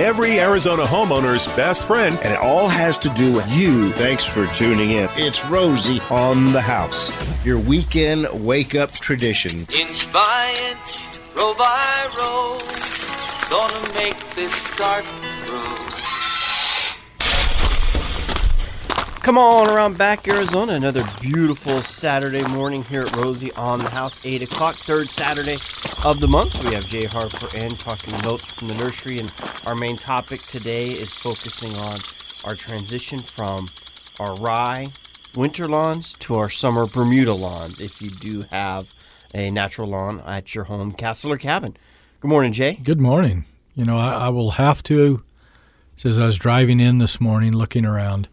every Arizona homeowner's best friend. And it all has to do with you. Thanks for tuning in. It's Rosie on the house, your weekend wake up tradition. Inch by inch, row by row, gonna make this garden grow. Come on around back, Arizona. Another beautiful Saturday morning here at Rosie on the House, 8 o'clock, third Saturday of the month. We have Jay Harper and talking notes from the nursery. And our main topic today is focusing on our transition from our rye winter lawns to our summer Bermuda lawns. If you do have a natural lawn at your home, castle, or cabin. Good morning, Jay. Good morning. You know, I, I will have to, as I was driving in this morning, looking around,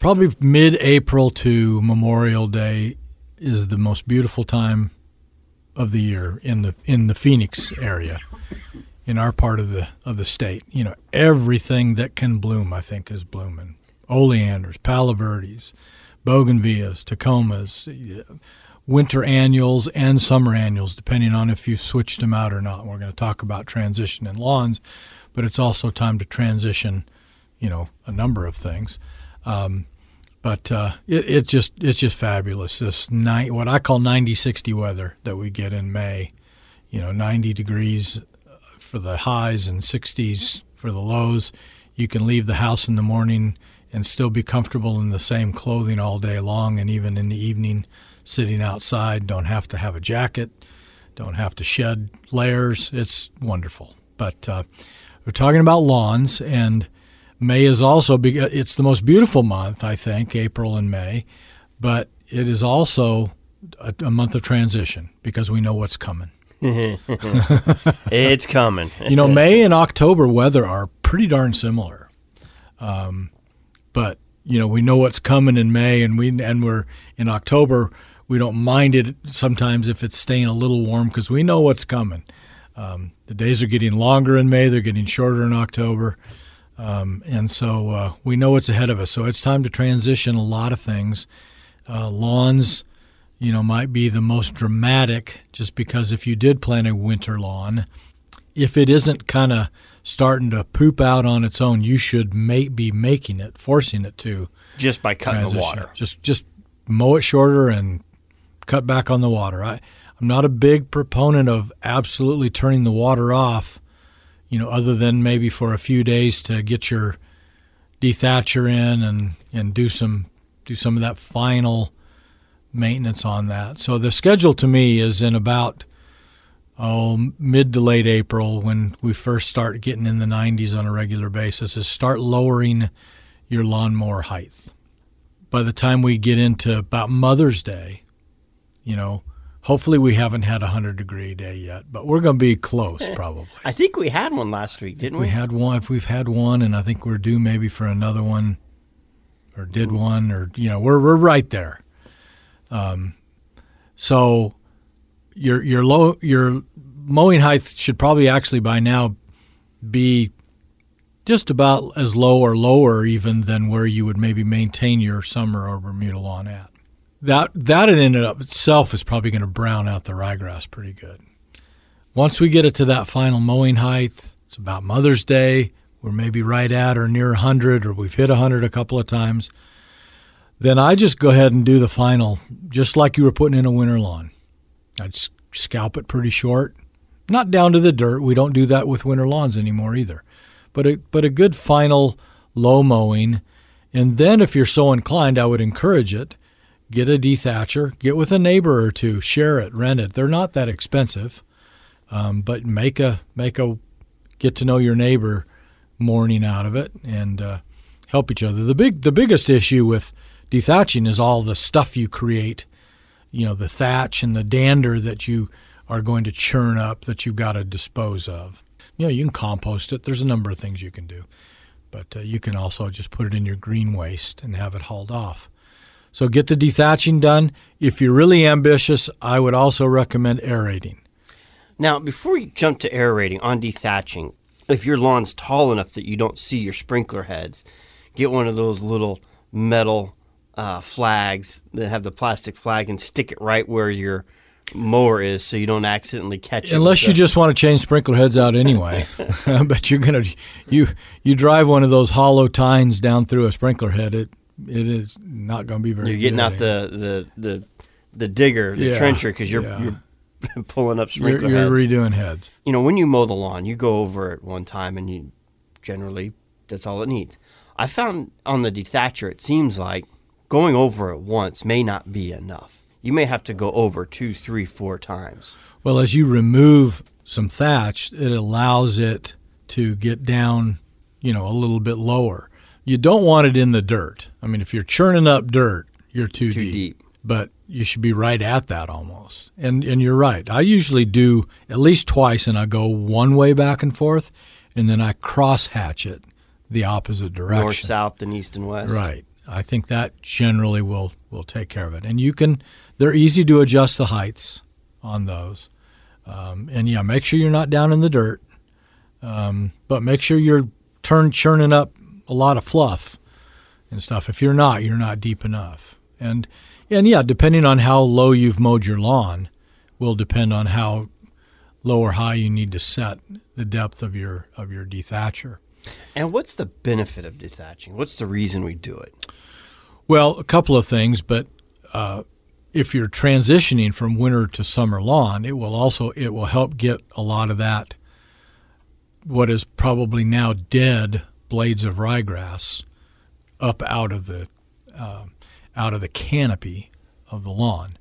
probably mid April to Memorial Day is the most beautiful time of the year in the in the Phoenix area, in our part of the of the state. You know, everything that can bloom, I think, is blooming. Oleanders, palo verdes, bougainvilleas, tecomas, winter annuals, and summer annuals, depending on if you've switched them out or not. We're going to talk about transition in lawns, but it's also time to transition, you know, a number of things. Um, but uh, it, it just it's just fabulous. This night, what I call 90-60 weather that we get in May, you know, 90 degrees for the highs and 60s for the lows. You can leave the house in the morning and still be comfortable in the same clothing all day long, and even in the evening, sitting outside. Don't have to have a jacket. Don't have to shed layers. It's wonderful. But uh, we're talking about lawns and May is also it's the most beautiful month, I think, April and May, but it is also a, a month of transition because we know what's coming. it's coming. you know, May and October weather are pretty darn similar, um, but you know we know what's coming in May, and we and we're in October. We don't mind it sometimes if it's staying a little warm because we know what's coming. Um, the days are getting longer in May; they're getting shorter in October. Um, and so uh, we know what's ahead of us. So it's time to transition a lot of things. Uh, lawns, you know, might be the most dramatic just because if you did plant a winter lawn, if it isn't kind of starting to poop out on its own, you should make, be making it, forcing it to. Just by cutting transition. the water. Just, just mow it shorter and cut back on the water. I, I'm not a big proponent of absolutely turning the water off you know, other than maybe for a few days to get your dethatcher in and, and do some do some of that final maintenance on that. So the schedule to me is in about oh mid to late April when we first start getting in the 90s on a regular basis is start lowering your lawnmower height. By the time we get into about Mother's Day, you know, Hopefully, we haven't had a hundred degree day yet, but we're going to be close probably. I think we had one last week, didn't we? We had one. If we've had one, and I think we're due maybe for another one, or did one, or you know, we're we're right there. Um, so your your low your mowing height should probably actually by now be just about as low or lower even than where you would maybe maintain your summer or Bermuda lawn at that that in and of itself is probably going to brown out the ryegrass pretty good. Once we get it to that final mowing height, it's about Mother's Day. We're maybe right at or near 100, or we've hit 100 a couple of times. Then I just go ahead and do the final, just like you were putting in a winter lawn. I'd scalp it pretty short, not down to the dirt. We don't do that with winter lawns anymore either. But a, but a good final low mowing. And then, if you're so inclined, I would encourage it get a dethatcher, get with a neighbor or two, share it, rent it. They're not that expensive, um, but make a make a get to know your neighbor morning out of it and uh, help each other. The big the biggest issue with dethatching is all the stuff you create. You know, the thatch and the dander that you are going to churn up that you've got to dispose of. You know, you can compost it. There's a number of things you can do, but uh, you can also just put it in your green waste and have it hauled off. So get the dethatching done. If you're really ambitious, I would also recommend aerating. Now, before you jump to aerating on dethatching, if your lawn's tall enough that you don't see your sprinkler heads, get one of those little metal uh, flags that have the plastic flag and stick it right where your mower is, so you don't accidentally catch it. Unless you just want to change sprinkler heads out anyway, but you're gonna you you drive one of those hollow tines down through a sprinkler head. It it is not going to be very. you're getting out the the the the digger, the Yeah, trencher, because you're yeah. you're pulling up You're, you're heads. redoing heads. you know, when you mow the lawn, you go over it one time, and you generally that's all it needs. I found on the dethatcher, it seems like going over it once may not be enough. You may have to go over two, three, four times. Well, as you remove some thatch, it allows it to get down, you know, a little bit lower. You don't want it in the dirt. I mean, if you're churning up dirt, you're too, Too deep. But you should be right at that almost. And and you're right. I usually do at least twice, and I go one way back and forth, and then I cross hatch it the opposite direction. North, south, and east and west. Right. I think that generally will will take care of it. And you can they're easy to adjust the heights on those. Um, and yeah, make sure you're not down in the dirt. Um, but make sure you're turn churning up a lot of fluff and stuff. If you're not, you're not deep enough. And and yeah, depending on how low you've mowed your lawn, will depend on how low or high you need to set the depth of your of your dethatcher. And what's the benefit of dethatching? What's the reason we do it? Well, a couple of things, but uh, if you're transitioning from winter to summer lawn, it will also it will help get a lot of that what is probably now dead blades of ryegrass up out of the uh, out of the canopy of the lawn.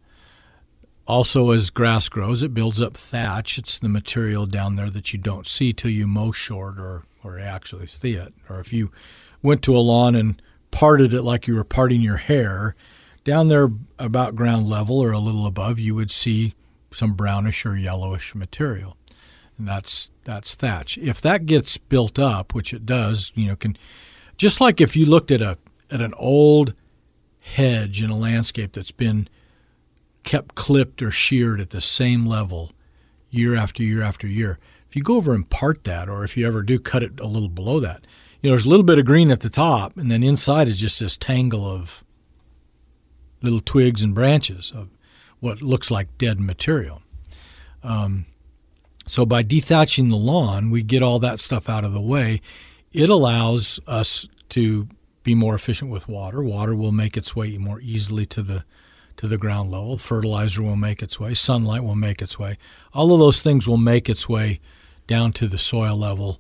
Also, as grass grows, it builds up thatch. It's the material down there that you don't see till you mow short or, or actually see it. Or if you went to a lawn and parted it like you were parting your hair, down there about ground level or a little above, you would see some brownish or yellowish material. And that's that's thatch. If that gets built up, which it does, you know, can just like if you looked at a at an old hedge in a landscape that's been kept clipped or sheared at the same level year after year after year. If you go over and part that, or if you ever do cut it a little below that, you know, there's a little bit of green at the top, and then inside is just this tangle of little twigs and branches of what looks like dead material. Um, so by dethatching the lawn, we get all that stuff out of the way. It allows us to be more efficient with water. Water will make its way more easily to the to the ground level. Fertilizer will make its way. Sunlight will make its way. All of those things will make its way down to the soil level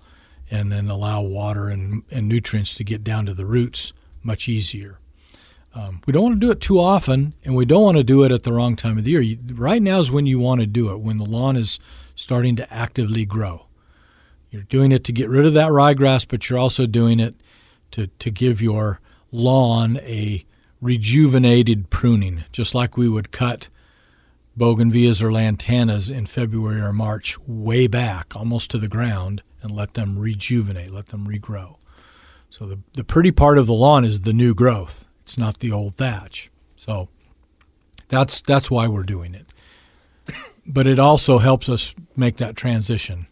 and then allow water and, and nutrients to get down to the roots much easier. Um, we don't want to do it too often, and we don't want to do it at the wrong time of the year. You, right now is when you want to do it, when the lawn is starting to actively grow. You're doing it to get rid of that ryegrass, but you're also doing it to, to give your lawn a rejuvenated pruning, just like we would cut bougainvilleas or lantanas in February or March way back, almost to the ground, and let them rejuvenate, let them regrow. So the, the pretty part of the lawn is the new growth. It's not the old thatch. So that's that's why we're doing it. But it also helps us make that transition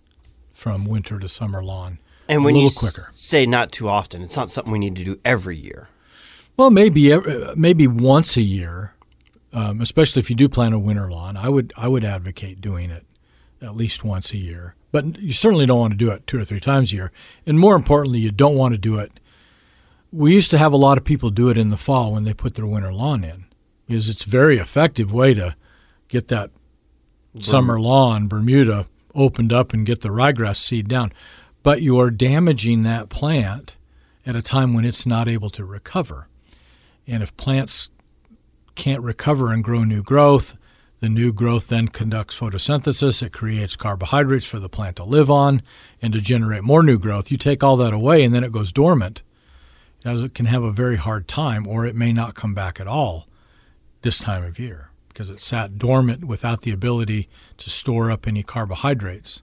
from winter to summer lawn And a when little you quicker. say not too often, it's not something we need to do every year. Well, maybe maybe once a year, um, especially if you do plant a winter lawn. I would I would advocate doing it at least once a year. But you certainly don't want to do it two or three times a year. And more importantly, you don't want to do it. We used to have a lot of people do it in the fall when they put their winter lawn in, because it's a very effective way to get that summer lawn Bermuda opened up and get the ryegrass seed down. But you are damaging that plant at a time when it's not able to recover. And if plants can't recover and grow new growth, the new growth then conducts photosynthesis. It creates carbohydrates for the plant to live on and to generate more new growth. You take all that away and then it goes dormant. It It can have a very hard time, or it may not come back at all this time of year because it sat dormant without the ability to store up any carbohydrates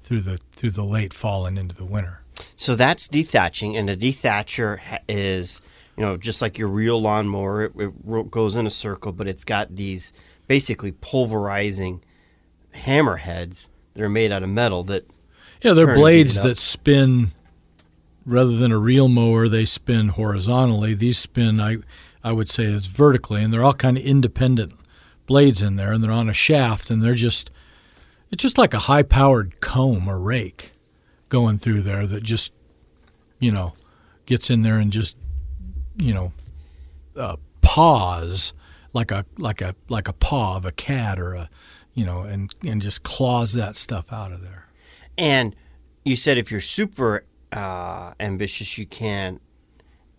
through the through the late fall and into the winter. So that's dethatching, and a dethatcher ha- is, you know, just like your real lawnmower. It, it goes in a circle, but it's got these basically pulverizing hammerheads that are made out of metal. That Yeah, they're blades heat it up. that spin rather than a real mower, they spin horizontally. These spin I I would say is vertically and they're all kind of independent blades in there, and they're on a shaft, and they're just it's just like a high powered comb or rake going through there that just you know gets in there and just you know uh, paws like a like a like a paw of a cat or a you know and and just claws that stuff out of there. And you said if you're super uh, ambitious, you can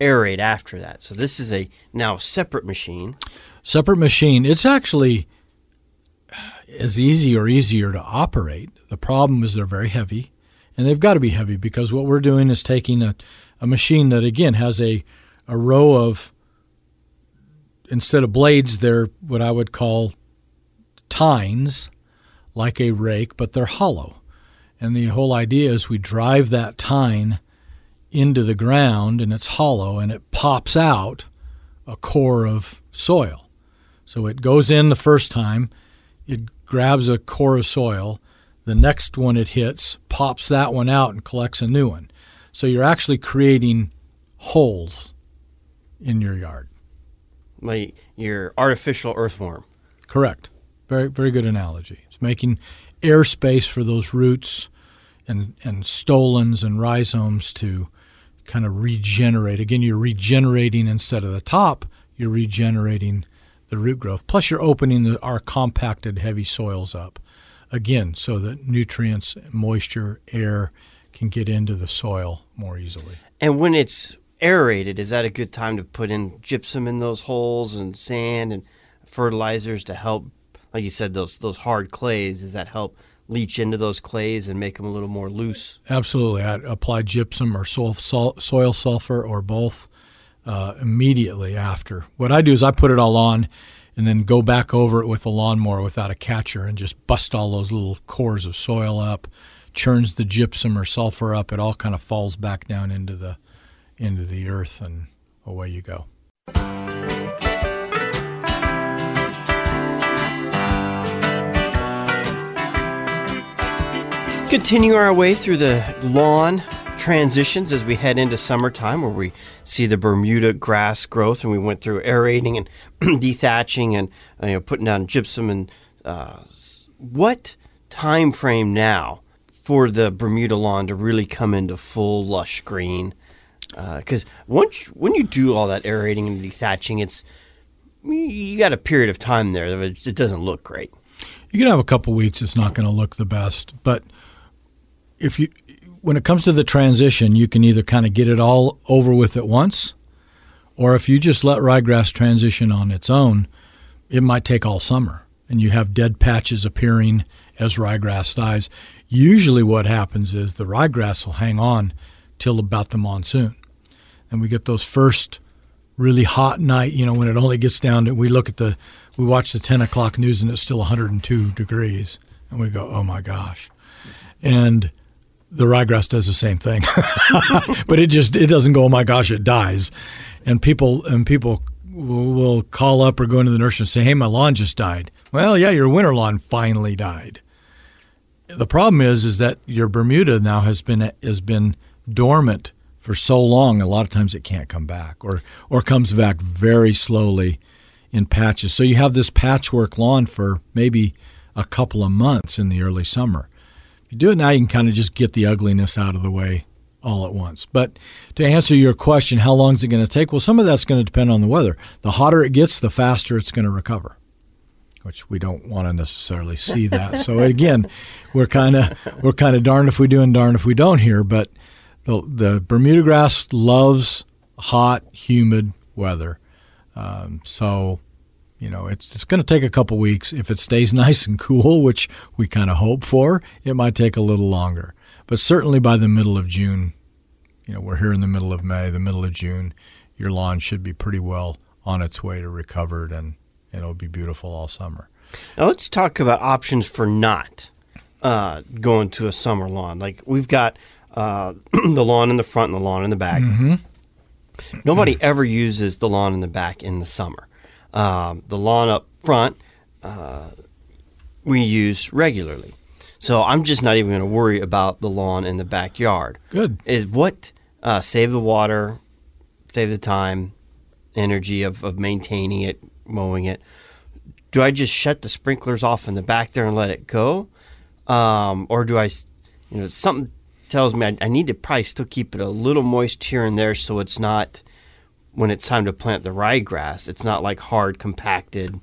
aerate after that. So this is a now separate machine. Separate machine. It's actually as easy or easier to operate. The problem is they're very heavy, and they've got to be heavy because what we're doing is taking a, a machine that again has a a row of instead of blades, they're what I would call tines, like a rake, but they're hollow. And the whole idea is we drive that tine into the ground and it's hollow and it pops out a core of soil. So it goes in the first time, it grabs a core of soil, the next one it hits pops that one out and collects a new one. So you're actually creating holes in your yard. Like your artificial earthworm. Correct. Very very good analogy. It's making airspace for those roots and and stolons and rhizomes to kind of regenerate. Again, you're regenerating instead of the top, you're regenerating the root growth. Plus you're opening the, our compacted heavy soils up. Again, so that nutrients, moisture, air can get into the soil more easily. And when it's aerated, is that a good time to put in gypsum in those holes and sand and fertilizers to help, like you said, those those hard clays? Does that help leach into those clays and make them a little more loose? Absolutely. I apply gypsum or soil, soil sulfur or both uh, immediately after. What I do is I put it all on and then go back over it with a lawnmower without a catcher and just bust all those little cores of soil up, churns the gypsum or sulfur up. It all kind of falls back down into the into the earth, and away you go. Continue our way through the lawn transitions as we head into summertime, where we see the Bermuda grass growth, and we went through aerating and dethatching and uh, you know putting down gypsum. And uh, what time frame now for the Bermuda lawn to really come into full lush green? Because uh, once when you do all that aerating and dethatching, it's you got a period of time there that it doesn't look great. You can have a couple weeks; it's not going to look the best, but if you when it comes to the transition, you can either kind of get it all over with at once, or if you just let ryegrass transition on its own, it might take all summer, and you have dead patches appearing as ryegrass dies. Usually, what happens is the ryegrass will hang on till about the monsoon, and we get those first really hot night. You know, when it only gets down to we look at the we watch the ten o'clock news and it's still 102 degrees, and we go, oh my gosh, and the ryegrass does the same thing, but it just it doesn't go. Oh my gosh, it dies, and people and people will, call up or go into the nursery and say, "Hey, my lawn just died." Well, yeah, your winter lawn finally died. The problem is, is that your Bermuda now has been has been dormant for so long. A lot of times it can't come back, or or comes back very slowly in patches. So you have this patchwork lawn for maybe a couple of months in the early summer you do it now, you can kind of just get the ugliness out of the way all at once. But to answer your question, how long is it going to take? Well, some of that's going to depend on the weather. The hotter it gets, the faster it's going to recover, which we don't want to necessarily see that. so again, we're kind of we're kind of darned if we do and darned if we don't here. But the the Bermuda grass loves hot, humid weather. Um, so you know, it's it's going to take a couple weeks. If it stays nice and cool, which we kind of hope for, it might take a little longer. But certainly by the middle of June, you know, we're here in the middle of May, the middle of June, your lawn should be pretty well on its way to recovered and it'll be beautiful all summer. Now let's talk about options for not uh, going to a summer lawn. Like we've got uh, the lawn in the front and the lawn in the back. Mm-hmm. Nobody ever uses the lawn in the back in the summer. Um, the lawn up front, uh, we use regularly. So I'm just not even going to worry about the lawn in the backyard. Good. Is what uh, save the water, save the time, energy of, of maintaining it, mowing it. do I just shut the sprinklers off in the back there and let it go, um, or do I, you know, something tells me I, I need to probably still keep it a little moist here and there so it's not when it's time to plant the ryegrass, it's not like hard compacted.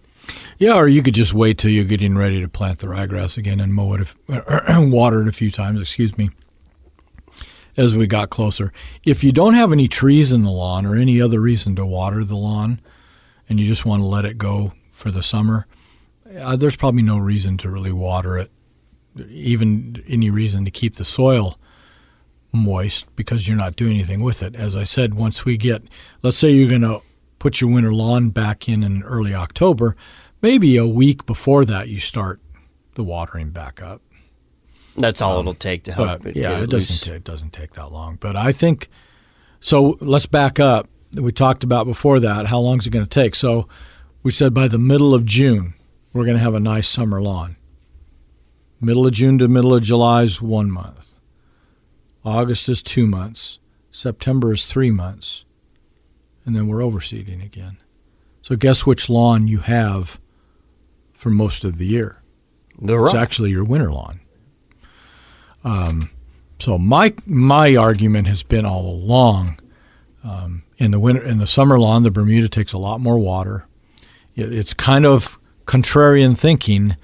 Yeah, or you could just wait till you're getting ready to plant the ryegrass again and mow it, if, water it a few times. Excuse me. As we got closer, if you don't have any trees in the lawn or any other reason to water the lawn, and you just want to let it go for the summer, uh, there's probably no reason to really water it. Even any reason to keep the soil moist because you're not doing anything with it. As I said, once we get, let's say you're going to put your winter lawn back in in early October, maybe a week before that you start the watering back up. That's all it'll take to help Um, But it. yeah, it doesn't take, it doesn't take that long. But I think so. Let's back up. We talked about before that. How long is it going to take? So we said by the middle of June we're going to have a nice summer lawn. Middle of June to middle of July is one month. August is two months. September is three months, and then we're overseeding again. So guess which lawn you have for most of the year? The It's actually your winter lawn. Um, so my my argument has been all along um, in the winter in the summer lawn, the Bermuda takes a lot more water. It, it's kind of contrarian thinking,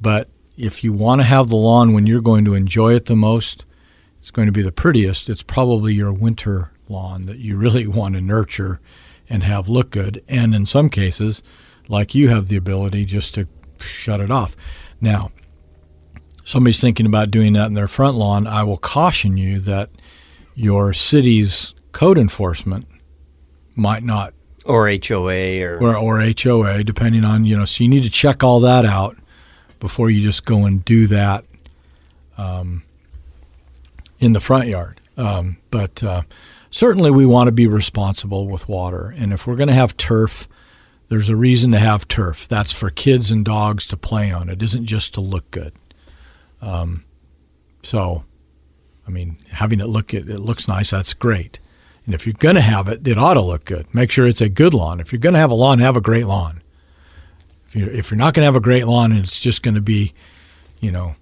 but if you want to have the lawn when you're going to enjoy it the most, it's going to be the prettiest. It's probably your winter lawn that you really want to nurture and have look good. And in some cases, like you have the ability just to shut it off. Now, somebody's thinking about doing that in their front lawn, I will caution you that your city's code enforcement might not or HOA or, or, or HOA, depending on you know. So you need to check all that out before you just go and do that um, in the front yard. Um, but uh, certainly, we want to be responsible with water, and if we're going to have turf, there's a reason to have turf. That's for kids and dogs to play on. It isn't just to look good. Um, so, I mean, having it look it, it looks nice. That's great. And if you're going to have it, it ought to look good. Make sure it's a good lawn. If you're going to have a lawn, have a great lawn. If you're if you're not going to have a great lawn and it's just going to be, you know,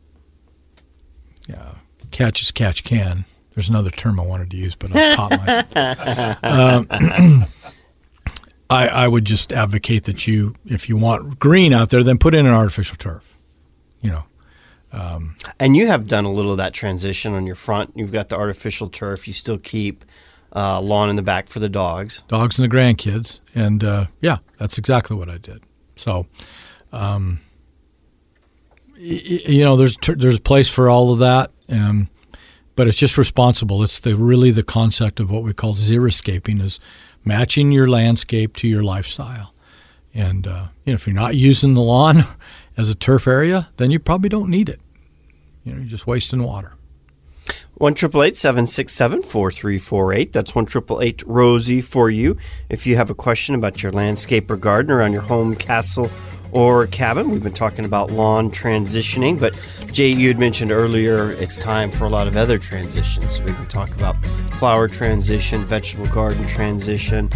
uh, catch as catch can. There's another term I wanted to use, but I caught myself. Um, I I would just advocate that you, if you want green out there, then put in an artificial turf. You know, And you have done a little of that transition on your front. You've got the artificial turf. You still keep uh, lawn in the back for the dogs. dogs and the grandkids, and uh, yeah, that's exactly what I did. So, um, y- y- you know, there's ter- there's a place for all of that, um, but it's just responsible. It's the really the concept of what we call xeriscaping is matching your landscape to your lifestyle. And uh, you know, if you're not using the lawn as a turf area, then you probably don't need it. You know, you're just wasting water. One triple eight seven six seven four three four eight. That's one triple eight Rosie for you. If you have a question about your landscape or garden around your home, castle, or cabin, we've been talking about lawn transitioning. But Jay, you had mentioned earlier it's time for a lot of other transitions. We can talk about flower transition, vegetable garden transition.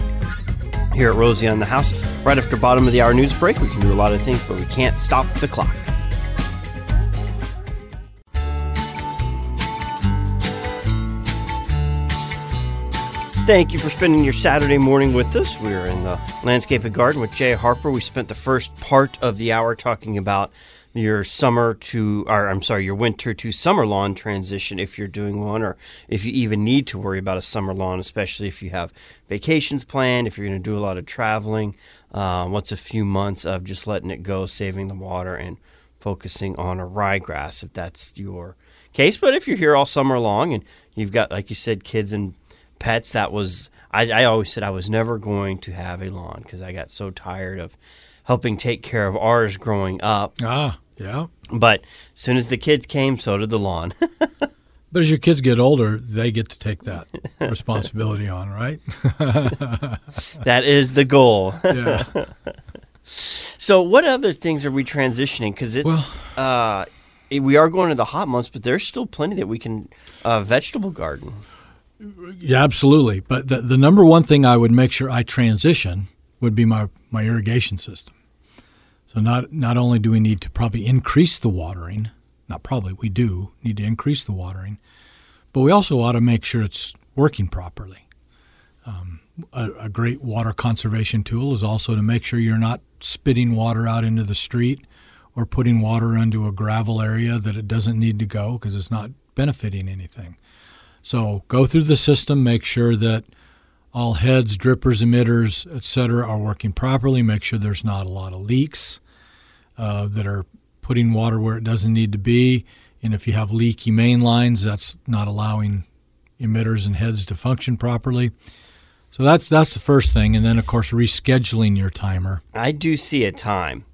Here at Rosie on the House, right after bottom of the hour news break, we can do a lot of things, but we can't stop the clock. Thank you for spending your Saturday morning with us. We're in the Landscape and Garden with Jay Harper. We spent the first part of the hour talking about your summer to, or I'm sorry, your winter to summer lawn transition if you're doing one, or if you even need to worry about a summer lawn, especially if you have vacations planned, if you're going to do a lot of traveling. Um, what's a few months of just letting it go, saving the water, and focusing on a ryegrass if that's your case. But if you're here all summer long and you've got, like you said, kids and pets, that was, I, I always said I was never going to have a lawn because I got so tired of helping take care of ours growing up. Ah, yeah. But as soon as the kids came, so did the lawn. But as your kids get older, they get to take that responsibility on, right? that is the goal. Yeah. So, what other things are we transitioning? Because it's uh, we are going to the hot months, but there's still plenty that we can uh, vegetable garden. Yeah, absolutely. But the, the number one thing I would make sure I transition would be my, my irrigation system. So not not only do we need to probably increase the watering, not probably we do need to increase the watering, but we also ought to make sure it's working properly. Um, a, a great water conservation tool is also to make sure you're not spitting water out into the street or putting water into a gravel area that it doesn't need to go because it's not benefiting anything. So go through the system, make sure that all heads, drippers, emitters, etc., are working properly. Make sure there's not a lot of leaks uh, that are putting water where it doesn't need to be. And if you have leaky main lines, that's not allowing emitters and heads to function properly. So that's that's the first thing, and then of course rescheduling your timer. I do see a time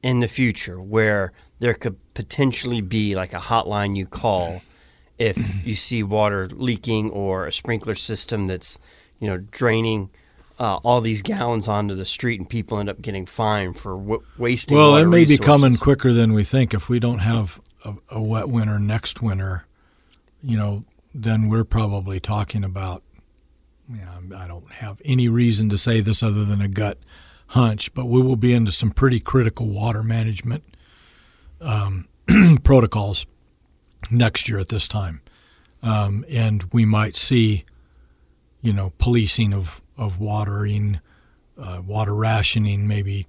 in the future where there could potentially be like a hotline you call if you see water leaking or a sprinkler system that's you know draining uh, all these gallons onto the street and people end up getting fined for w- wasting water. Well, it may be coming quicker than we think. If we don't have a, a wet winter next winter, you know, then we're probably talking about. Yeah, I don't have any reason to say this other than a gut hunch, but we will be into some pretty critical water management um, protocols next year at this time, um, and we might see, you know, policing of of watering, uh, water rationing, maybe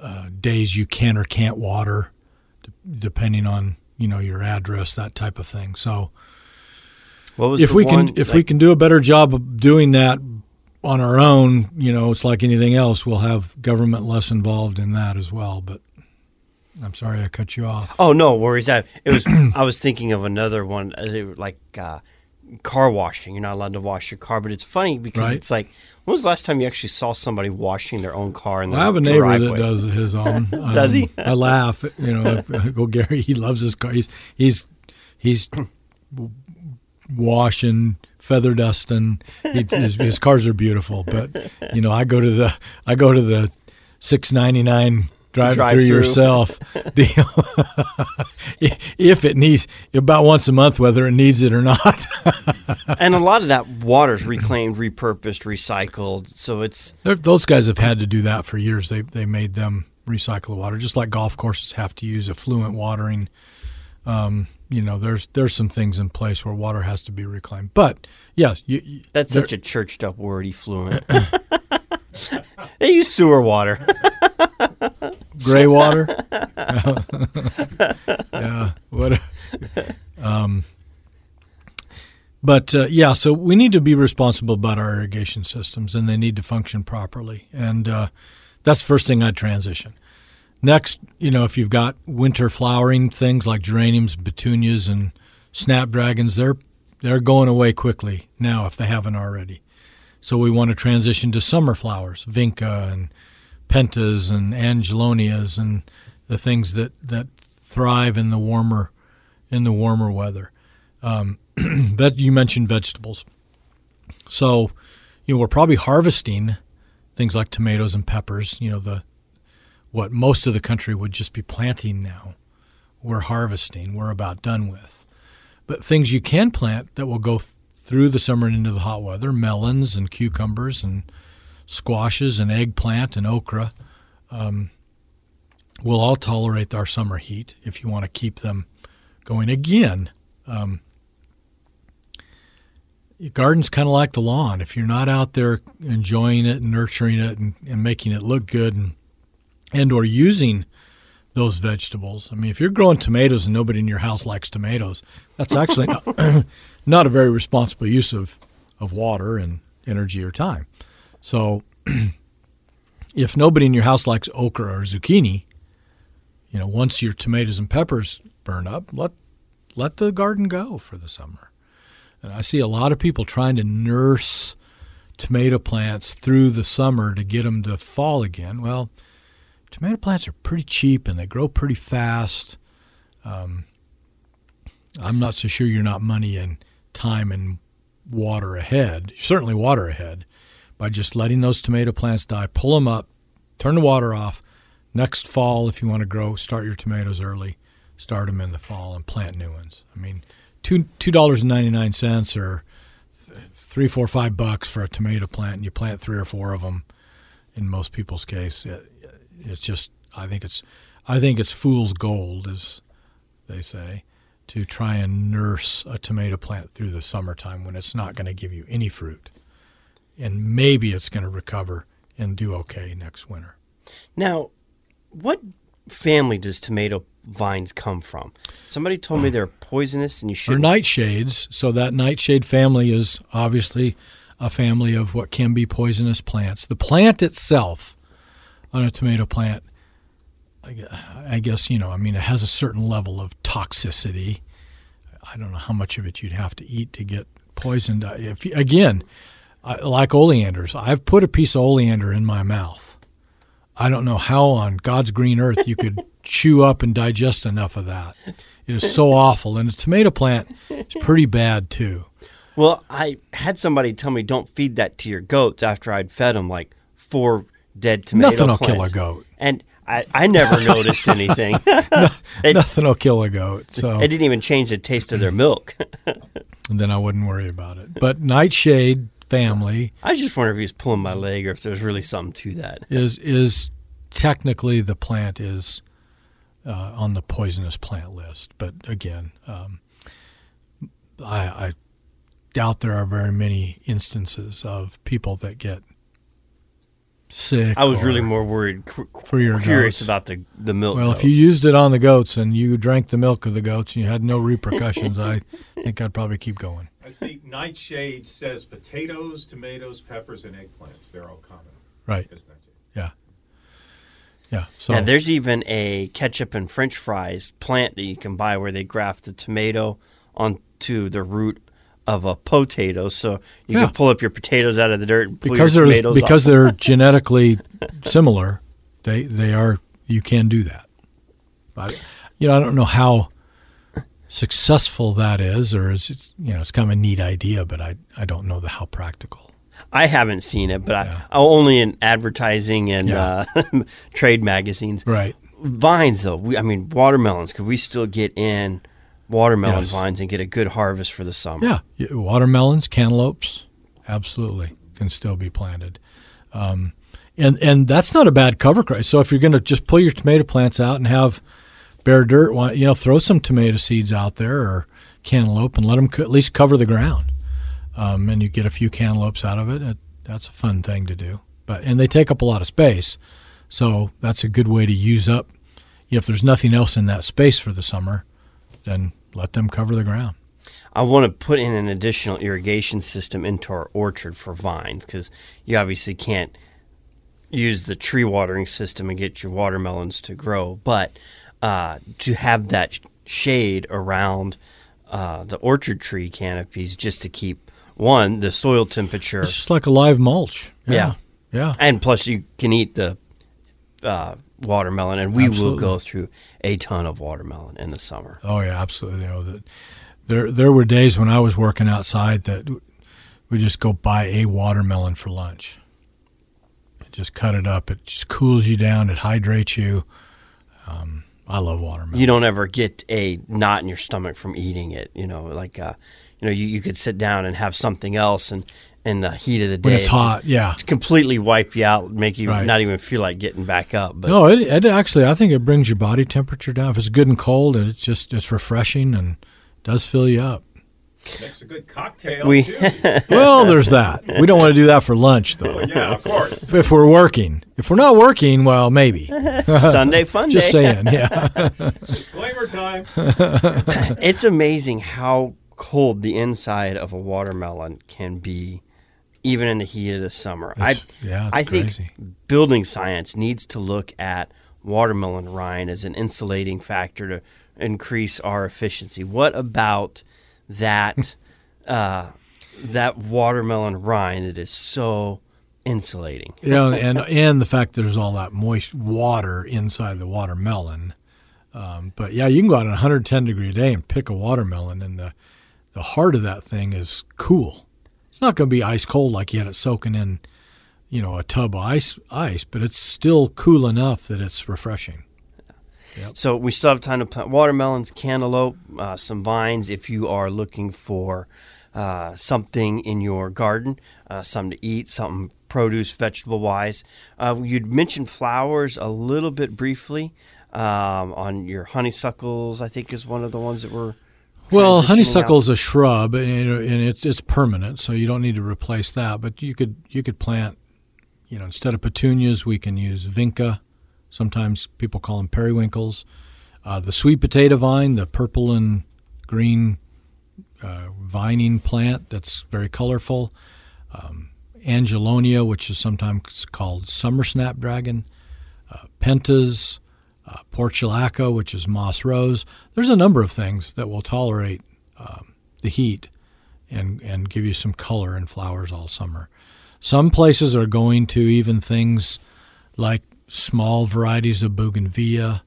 uh, days you can or can't water, d- depending on you know your address, that type of thing. So What was if we one, can if we can do a better job of doing that on our own, you know, it's like anything else. We'll have government less involved in that as well. But I'm sorry I cut you off. Oh no, worries that it was. I was thinking of another one, uh, like uh, car washing. You're not allowed to wash your car, but it's funny because Right. it's like, when was the last time you actually saw somebody washing their own car? In I have a neighbor driveway? that does his own. Does he? Um, I laugh. You know, go Gary. He loves his car. He's he's he's washing, feather dusting. He, his, his cars are beautiful, but you know, I go to the I go to the six ninety nine drive, through Drive-through. yourself deal. if it needs about once a month, whether it needs it or not. and a lot of that water's reclaimed, repurposed, recycled. So it's They're- Those guys have had to do that for years. They they made them recycle the water, just like golf courses have to use effluent watering. Um, you know, there's there's some things in place where water has to be reclaimed. But yes, you, you, that's such a churched up word, effluent. they use sewer water. Gray water. yeah, what? Um, but uh, yeah, so we need to be responsible about our irrigation systems, and they need to function properly. And uh, that's the first thing I'd transition. Next, you know, if you've got winter flowering things like geraniums, petunias, and snapdragons, they're they're going away quickly now if they haven't already. So we want to transition to summer flowers, vinca and pentas and angelonias and the things that, that thrive in the warmer in the warmer weather. Um, that you mentioned vegetables. So, you know, we're probably harvesting things like tomatoes and peppers. You know, the what most of the country would just be planting now. We're harvesting. We're about done with. But things you can plant that will go th- through the summer and into the hot weather: melons and cucumbers and squashes and eggplant and okra um, will all tolerate our summer heat if you want to keep them going. Again, um, your garden's kind of like the lawn. If you're not out there enjoying it and nurturing it and, and making it look good and and or using those vegetables. I mean, if you're growing tomatoes and nobody in your house likes tomatoes, that's actually not, not a very responsible use of, of water and energy or time. So if nobody in your house likes okra or zucchini, you know, once your tomatoes and peppers burn up, let let the garden go for the summer. And I see a lot of people trying to nurse tomato plants through the summer to get them to fall again. Well, tomato plants are pretty cheap and they grow pretty fast. Um, I'm not so sure you're not money and time and water ahead. Certainly water ahead by just letting those tomato plants die. Pull them up, turn the water off. Next fall, if you want to grow, start your tomatoes early. Start them in the fall and plant new ones. I mean, two two dollars and ninety nine cents or th- three, four, five bucks for a tomato plant, and you plant three or four of them. In most people's case, uh, it's just I think it's I think it's fool's gold, as they say, to try and nurse a tomato plant through the summertime when it's not going to give you any fruit, and maybe it's going to recover and do okay next winter. Now, what family does tomato vines come from? Somebody told me they're poisonous and you should. Should. nightshades. So that nightshade family is obviously a family of what can be poisonous plants. The plant itself on a tomato plant, I guess, you know, I mean, it has a certain level of toxicity. I don't know how much of it you'd have to eat to get poisoned. If again, I, like oleanders, I've put a piece of oleander in my mouth. I don't know how on God's green earth you could chew up and digest enough of that. It is so awful, and the tomato plant is pretty bad too. Well, I had somebody tell me don't feed that to your goats after I'd fed them like four dead tomato Nothing will kill a goat. And I, I never noticed anything. it, Nothing will kill a goat. So it didn't even change the taste of their milk. And then I wouldn't worry about it. But nightshade family I just wonder if he's pulling my leg or if there's really something to that. is is technically the plant is uh, on the poisonous plant list. But again, um, I, I doubt there are very many instances of people that get sick. I was really more worried, cu- For your curious goats. about the the milk. Well, if you used it on the goats and you drank the milk of the goats and you had no repercussions, I think I'd probably keep going. I see Nightshade says potatoes, tomatoes, peppers, and eggplants. They're all common. Right. Is Nightshade. Yeah. Yeah. So yeah, there's even a ketchup and French fries plant that you can buy where they graft the tomato onto the root of a potato, so you Yeah. can pull up your potatoes out of the dirt and pull because your they're tomatoes because off. they're genetically similar, they they are you can do that. But you know, I don't know how successful that is, or is it, you know, it's kind of a neat idea, but I I don't know the how practical. I haven't seen it, but Yeah. I, only in advertising and Yeah. uh, trade magazines. Right. Vines, though, we, I mean, watermelons. Could we still get in watermelon Yes. vines and get a good harvest for the summer? Yeah, watermelons, cantaloupes, absolutely can still be planted, um, and and that's not a bad cover crop. So if you're going to just pull your tomato plants out and have bare dirt, you know, throw some tomato seeds out there or cantaloupe and let them co- at least cover the ground, um, and you get a few cantaloupes out of it. it. That's a fun thing to do, but and they take up a lot of space, so that's a good way to use up. If there's nothing else in that space for the summer, then let them cover the ground. I want to put in an additional irrigation system into our orchard for vines because you obviously can't use the tree watering system and get your watermelons to grow, but uh, to have that shade around uh, the orchard tree canopies just to keep one the soil temperature It's just like a live mulch. Yeah. Yeah. and plus you can eat the uh, watermelon and we will go through a ton of watermelon in the summer Oh yeah, absolutely. You know that there there were days when I was working outside that we just go buy a watermelon for lunch. Just cut it up. It just cools you down. It hydrates you. Um, I love watermelon. you don't ever get a knot in your stomach from eating it you know like uh, you know you, you could sit down and have something else and in the heat of the day when it's it hot, yeah. completely wipe you out make you Right. not even feel like getting back up but No, it, it actually I think it brings your body temperature down. If it's good and cold, it's just it's refreshing and does fill you up. Makes a good cocktail We- too. Well, there's that. We don't want to do that for lunch though. yeah, of course. If we're working, if we're not working, well, maybe. sunday fun Just saying, yeah. Disclaimer time. it's amazing how cold the inside of a watermelon can be even in the heat of the summer It's- i yeah, it's i think building science needs to look at watermelon rind as an insulating factor to increase our efficiency what about that uh, that watermelon rind that is so insulating Yeah, and and the fact that there's all that moist water inside the watermelon. Um, but yeah, you can go out at 110 degree day and pick a watermelon, and the the heart of that thing is cool. It's not going to be ice cold like you had it soaking in, you know, a tub of ice ice, but it's still cool enough that it's refreshing. So we still have time to plant watermelons, cantaloupe, uh, some vines if you are looking for uh, something in your garden, uh, something to eat, something produce, vegetable wise. Uh, you'd mentioned flowers a little bit briefly um, on your honeysuckles. I think is one of the ones that were. Well, honeysuckle is a shrub, and, and it's it's permanent, so you don't need to replace that. But you could you could plant, you know, instead of petunias, we can use vinca. Sometimes people call them periwinkles. Uh, the sweet potato vine, the purple and green uh, vining plant that's very colorful. Um, Angelonia, which is sometimes called summer snapdragon. Uh, pentas, uh, portulaca, which is moss rose. There's a number of things that will tolerate um, the heat and, and give you some color and flowers all summer. Some places are going to even things like small varieties of bougainvillea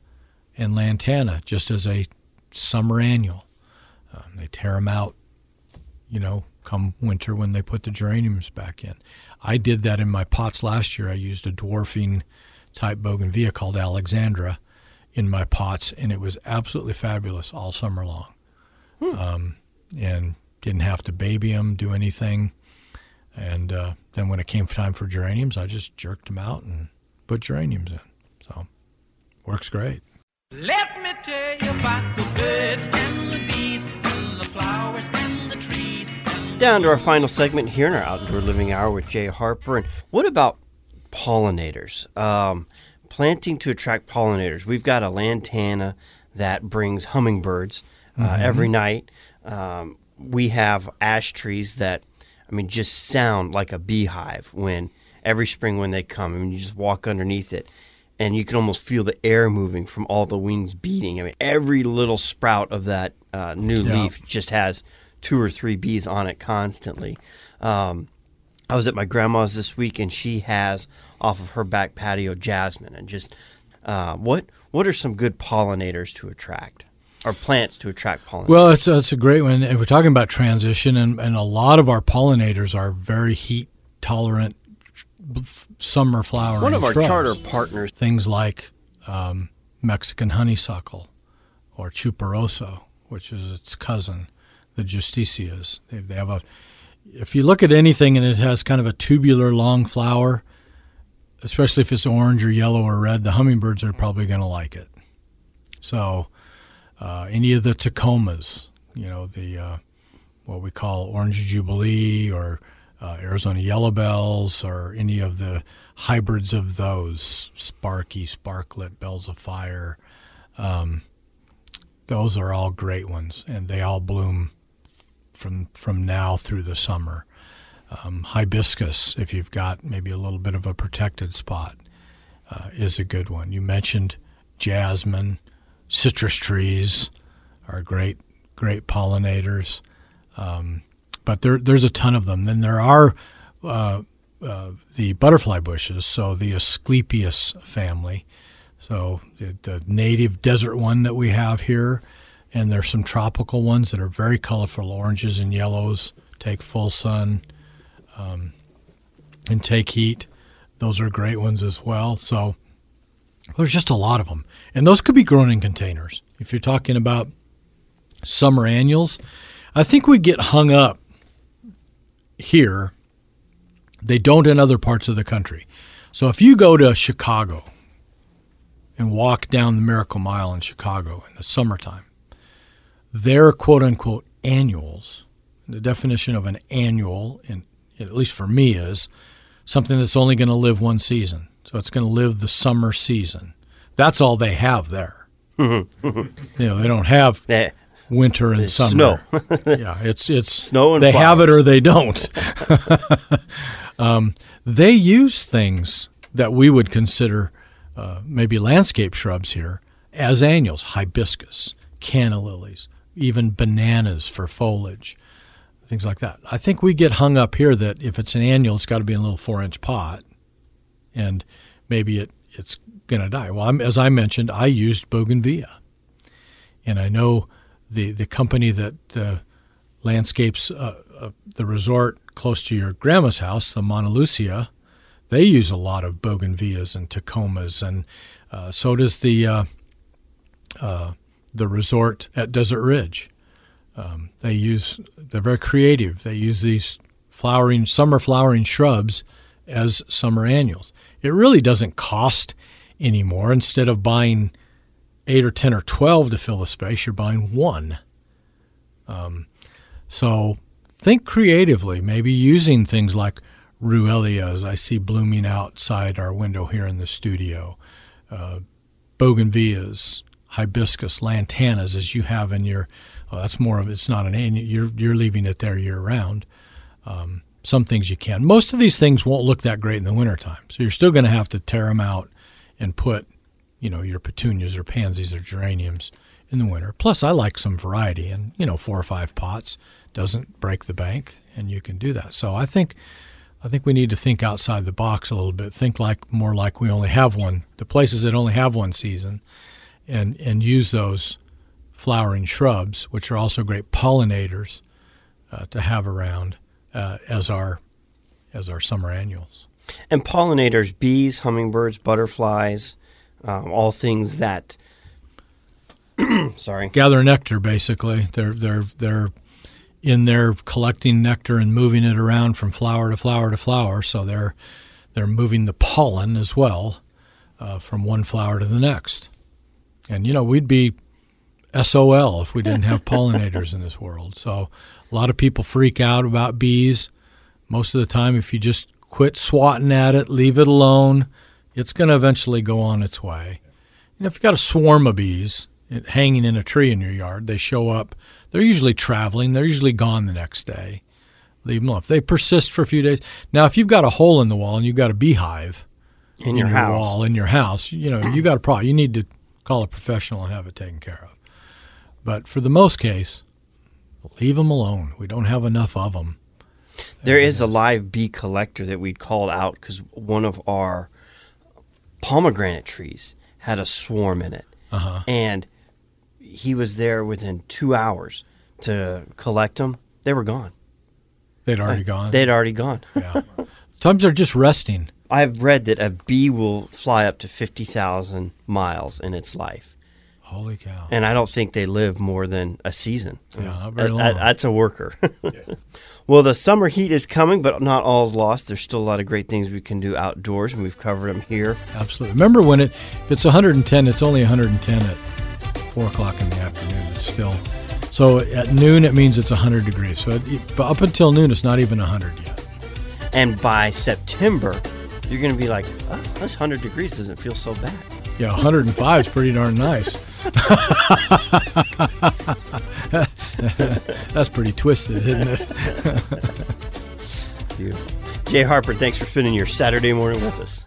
and lantana just as a summer annual. Um, they tear them out, you know, come winter when they put the geraniums back in. I did that in my pots last year. I used a dwarfing type bougainvillea called Alexandra in my pots, and it was absolutely fabulous all summer long. Um, and didn't have to baby them, do anything. And uh, then when it came time for geraniums, I just jerked them out and put geraniums in. So works great. Let me tell you about the birds and the bees and the flowers and the trees. And Down to our final segment here in our outdoor living hour with Jay Harper. And what about pollinators? Um, planting to attract pollinators. We've got a lantana that brings hummingbirds uh, every night. Um, we have ash trees that, I mean, just sound like a beehive when every spring when they come. I mean, you just walk underneath it. And you can almost feel the air moving from all the wings beating. I mean, every little sprout of that uh, new Yeah. leaf just has two or three bees on it constantly. Um, I was at my grandma's this week, and she has off of her back patio jasmine. And just uh, what what are some good pollinators to attract, or plants to attract pollinators? Well, it's that's a great one. If we're talking about transition, and, and a lot of our pollinators are very heat tolerant summer flowering. one of our shrubs. charter partners. things like um, Mexican honeysuckle or chuparosa, which is its cousin, the justicias. They, they have a. If you look at anything and it has kind of a tubular long flower, especially if it's orange or yellow or red, the hummingbirds are probably going to like it. So, uh, any of the tecomas, you know, the uh, what we call orange jubilee or uh, Arizona yellow bells or any of the hybrids of those, sparky, sparklet, bells of fire. Um, those are all great ones, and they all bloom from from now through the summer. Um, hibiscus, if you've got maybe a little bit of a protected spot, uh, is a good one. You mentioned jasmine, citrus trees are great, great pollinators. Um, but there, there's a ton of them. Then there are uh, uh, the butterfly bushes, so the Asclepias family. So the, the native desert one that we have here, and there's some tropical ones that are very colorful, oranges and yellows, take full sun um, and take heat. Those are great ones as well. So there's just a lot of them, and those could be grown in containers. If you're talking about summer annuals, I think we get hung up here. They don't in other parts of the country. So if you go to Chicago and walk down the Miracle Mile in Chicago in the summertime, their quote unquote annuals, the definition of an annual, in, at least for me, is something that's only going to live one season. So it's going to live the summer season. That's all they have there. you know, they don't have winter and It's summer. yeah, it's it's Snow and they have it or they don't. um, they use things that we would consider uh, maybe landscape shrubs here as annuals: hibiscus, canna lilies, even bananas for foliage, things like that. I think we get hung up here that if it's an annual, it's got to be in a little four-inch pot, and maybe it it's going to die. Well, I'm, as I mentioned, I used bougainvillea and I know the the company that uh, landscapes uh, uh, the resort close to your grandma's house, the Montelucia. They use a lot of bougainvilleas and tecomas, and uh, so does the uh, the resort at Desert Ridge. Um, they use they're very creative. They use these flowering summer flowering shrubs as summer annuals. It really doesn't cost anymore. Instead of buying eight or 10 or 12 to fill a space, you're buying one. Um, so think creatively, maybe using things like Ruellias I see blooming outside our window here in the studio, uh, bougainvilleas, hibiscus, lantanas, as you have in your. That's more of it's not an annual. You're you're leaving it there year round. Um, some things you can. Most of these things won't look that great in the wintertime, so you're still going to have to tear them out and put, you know, your petunias or pansies or geraniums in the winter. Plus, I like some variety, and you know, four or five pots doesn't break the bank, and you can do that. So I think I think we need to think outside the box a little bit. Think like more like we only have one. The places that only have one season, and and use those flowering shrubs, which are also great pollinators, uh, to have around uh, as our as our summer annuals. And pollinators, bees, hummingbirds, butterflies, um, all things that. sorry. Gather nectar, basically. They're they're they're in there collecting nectar and moving it around from flower to flower to flower. So they're they're moving the pollen as well uh, from one flower to the next. And you know we'd be SOL if we didn't have pollinators in this world. So a lot of people freak out about bees. Most of the time, if you just quit swatting at it, leave it alone, it's going to eventually go on its way. And if you've got a swarm of bees eh, hanging in a tree in your yard, they show up. They're usually traveling. They're usually gone the next day. Leave them alone. If they persist for a few days. Now, if you've got a hole in the wall and you've got a beehive In your house. wall in your house, you know you got a problem. You need to call a professional and have it taken care of. But for the most case, leave them alone. We don't have enough of them. There is a live bee collector that we called out because one of our pomegranate trees had a swarm in it, Uh-huh. and he was there within two hours to collect them. They were gone. They'd already gone. They'd already gone. yeah. Sometimes they're just resting. I've read that a bee will fly up to fifty thousand miles in its life, Holy cow. and I don't think they live more than a season. Yeah, not very That- long. that- that's a worker. well, the summer heat is coming, but not all is lost. There's still a lot of great things we can do outdoors, and we've covered them here. Absolutely. Remember when it if it's 110, it's only 110 at four o'clock in the afternoon. It's still so at noon it means it's 100 degrees. So it, but up until noon it's not even 100 yet. And by September, you're going to be like, oh, this 100 degrees doesn't feel so bad. Yeah, 105 is pretty darn nice. That's pretty twisted, isn't it? Jay Harper, thanks for spending your Saturday morning with us.